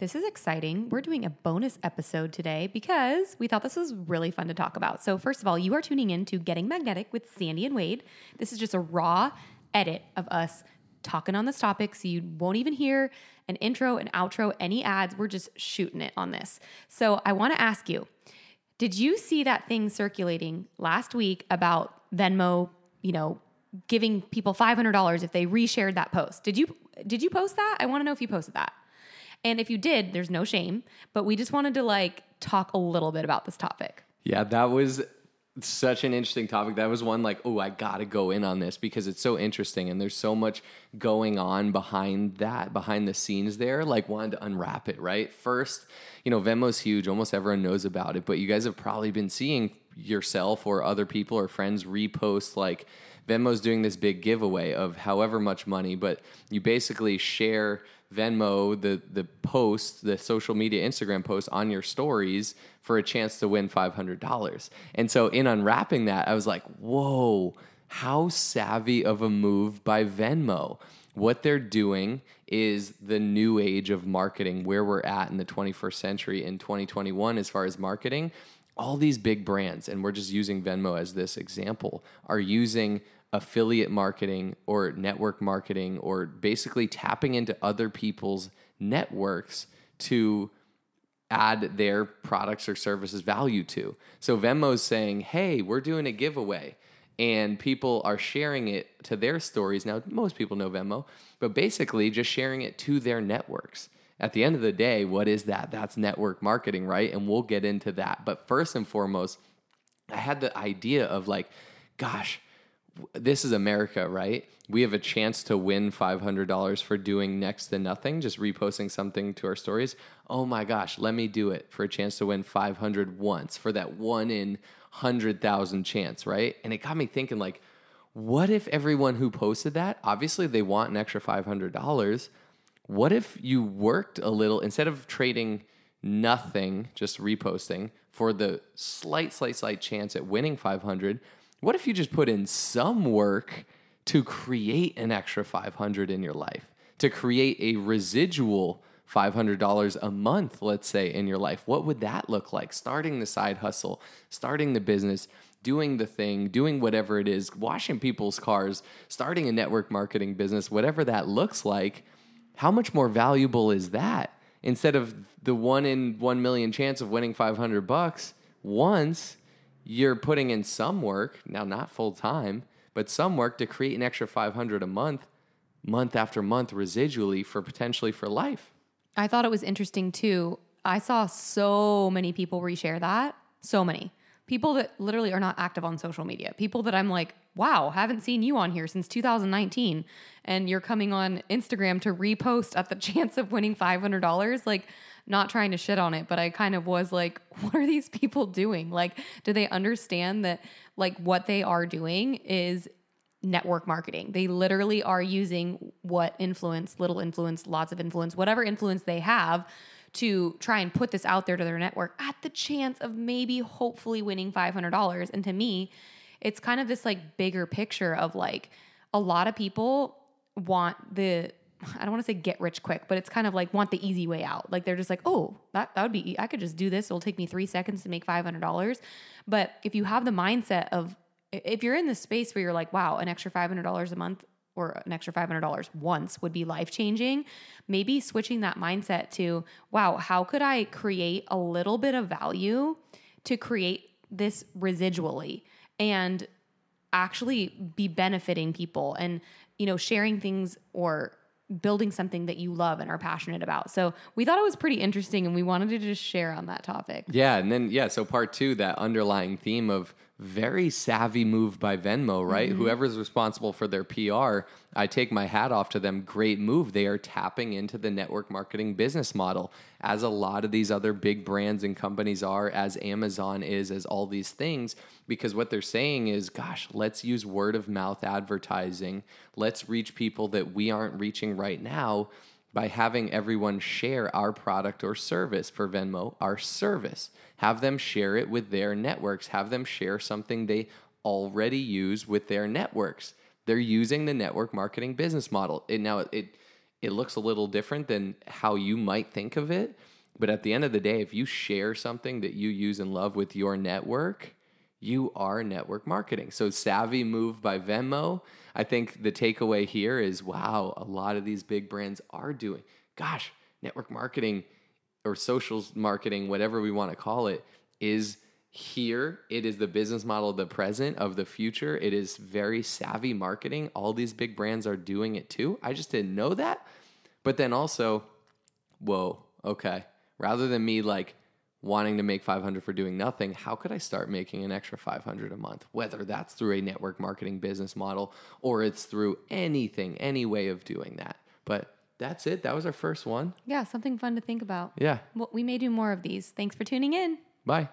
this is exciting. We're doing a bonus episode today because we thought this was really fun to talk about. So, first of all, you are tuning in to Getting Magnetic with Sandy and Wade. This is just a raw edit of us talking on this topic. So, you won't even hear an intro, an outro, any ads. We're just shooting it on this. So, I want to ask you did you see that thing circulating last week about Venmo, you know, giving people $500 if they reshared that post? Did you did you post that? I want to know if you posted that. And if you did, there's no shame, but we just wanted to like talk a little bit about this topic. Yeah, that was such an interesting topic. That was one like, oh, I got to go in on this because it's so interesting and there's so much going on behind that, behind the scenes there. Like, wanted to unwrap it, right? First, you know, Venmo's huge. Almost everyone knows about it, but you guys have probably been seeing yourself or other people or friends repost like, Venmo's doing this big giveaway of however much money, but you basically share Venmo, the the post, the social media Instagram post on your stories for a chance to win five hundred dollars. And so in unwrapping that, I was like, whoa, how savvy of a move by Venmo. What they're doing is the new age of marketing, where we're at in the 21st century in 2021 as far as marketing. All these big brands, and we're just using Venmo as this example, are using affiliate marketing or network marketing or basically tapping into other people's networks to add their products or services value to. So Venmo's saying, "Hey, we're doing a giveaway." And people are sharing it to their stories. Now, most people know Venmo, but basically just sharing it to their networks. At the end of the day, what is that? That's network marketing, right? And we'll get into that. But first and foremost, I had the idea of like, gosh, this is America, right? We have a chance to win $500 for doing next to nothing, just reposting something to our stories. Oh my gosh, let me do it for a chance to win 500 once for that one in 100,000 chance, right? And it got me thinking like what if everyone who posted that, obviously they want an extra $500, what if you worked a little instead of trading nothing, just reposting for the slight slight slight chance at winning 500, what if you just put in some work to create an extra 500 in your life, to create a residual $500 a month, let's say, in your life? What would that look like? Starting the side hustle, starting the business, doing the thing, doing whatever it is, washing people's cars, starting a network marketing business, whatever that looks like. How much more valuable is that? Instead of the one in 1 million chance of winning 500 bucks once, you're putting in some work, now not full time, but some work to create an extra 500 a month, month after month residually for potentially for life. I thought it was interesting too. I saw so many people reshare that. So many people that literally are not active on social media. People that I'm like, wow, haven't seen you on here since 2019. And you're coming on Instagram to repost at the chance of winning $500. Like, not trying to shit on it, but I kind of was like, what are these people doing? Like, do they understand that like what they are doing is network marketing? They literally are using what influence, little influence, lots of influence, whatever influence they have to try and put this out there to their network at the chance of maybe hopefully winning $500. And to me, it's kind of this like bigger picture of like a lot of people want the I don't want to say get rich quick, but it's kind of like want the easy way out. Like they're just like, oh, that, that would be, I could just do this. It'll take me three seconds to make $500. But if you have the mindset of, if you're in this space where you're like, wow, an extra $500 a month or an extra $500 once would be life changing, maybe switching that mindset to, wow, how could I create a little bit of value to create this residually and actually be benefiting people and, you know, sharing things or building something that you love and are passionate about. So we thought it was pretty interesting and we wanted to just share on that topic. Yeah. And then, yeah, so part two, that underlying theme of very savvy move by Venmo, right? Mm-hmm. Whoever's responsible for their PR, I take my hat off to them. Great move. They are tapping into the network marketing business model, as a lot of these other big brands and companies are, as Amazon is, as all these things, because what they're saying is, gosh, let's use word of mouth advertising. Let's reach people that we aren't reaching right now by having everyone share our product or service for Venmo, our service. Have them share it with their networks, have them share something they already use with their networks. They're using the network marketing business model. It now it it looks a little different than how you might think of it. But at the end of the day, if you share something that you use and love with your network, you are network marketing. So savvy move by Venmo. I think the takeaway here is wow, a lot of these big brands are doing. Gosh, network marketing or socials marketing, whatever we want to call it, is here. It is the business model of the present, of the future. It is very savvy marketing. All these big brands are doing it too. I just didn't know that. But then also, whoa, okay. Rather than me like wanting to make 500 for doing nothing, how could I start making an extra 500 a month? Whether that's through a network marketing business model or it's through anything, any way of doing that. But that's it. That was our first one. Yeah, something fun to think about. Yeah. Well, we may do more of these. Thanks for tuning in. Bye.